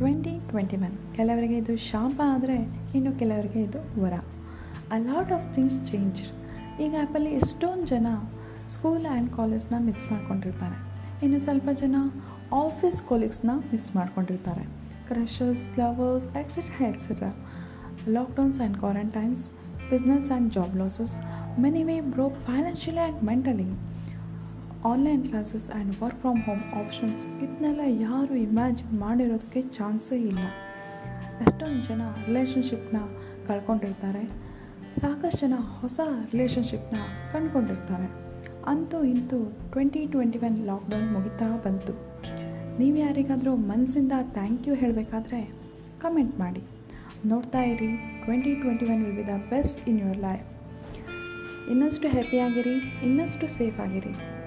Twenty twenty one ಕೆಲವರಿಗೆ ಇದು ಶಾಪ ಆದರೆ ಇನ್ನು ಕೆಲವರಿಗೆ ಇದು ವರ. A lot of things change ಈಗ ಆ್ಯಪಲ್ಲಿ ಎಷ್ಟೊಂದು ಜನ ಸ್ಕೂಲ್ ಆ್ಯಂಡ್ ಕಾಲೇಜ್ನ ಮಿಸ್ ಮಾಡ್ಕೊಂಡಿರ್ತಾರೆ. ಇನ್ನು ಸ್ವಲ್ಪ ಜನ ಆಫೀಸ್ ಕೊಲೀಗ್ಸ್ನ ಮಿಸ್ ಮಾಡ್ಕೊಂಡಿರ್ತಾರೆ. Crushers lovers etcetera etcetera lockdowns and quarantines business and job losses many way broke financially and mentally online classes and work from home options ಇದನ್ನೆಲ್ಲ ಯಾರು ಇಮ್ಯಾಜಿನ್ ಮಾಡಿರೋದಕ್ಕೆ ಚಾನ್ಸೇ ಇಲ್ಲ. ಎಷ್ಟೊಂದು ಜನ ರಿಲೇಷನ್ಶಿಪ್ನ ಕಳ್ಕೊಂಡಿರ್ತಾರೆ. ಸಾಕಷ್ಟು ಜನ ಹೊಸ ರಿಲೇಷನ್ಶಿಪ್ನ ಕಂಡುಕೊಂಡಿರ್ತಾರೆ. ಅಂತೂ ಇಂತೂ ಟ್ವೆಂಟಿ ಟ್ವೆಂಟಿ ಒನ್ ಲಾಕ್ಡೌನ್ ಮುಗಿತಾ ಬಂತು. ನೀವು ಯಾರಿಗಾದರೂ ಮನಸ್ಸಿಂದ ಥ್ಯಾಂಕ್ ಯು ಹೇಳಬೇಕಾದ್ರೆ ಕಮೆಂಟ್ ಮಾಡಿ. ನೋಡ್ತಾ ಇರಿ twenty twenty one will be the best in your life ಇನ್ನಷ್ಟು ಹ್ಯಾಪಿಯಾಗಿರಿ ಇನ್ನಷ್ಟು ಸೇಫ್ ಆಗಿರಿ.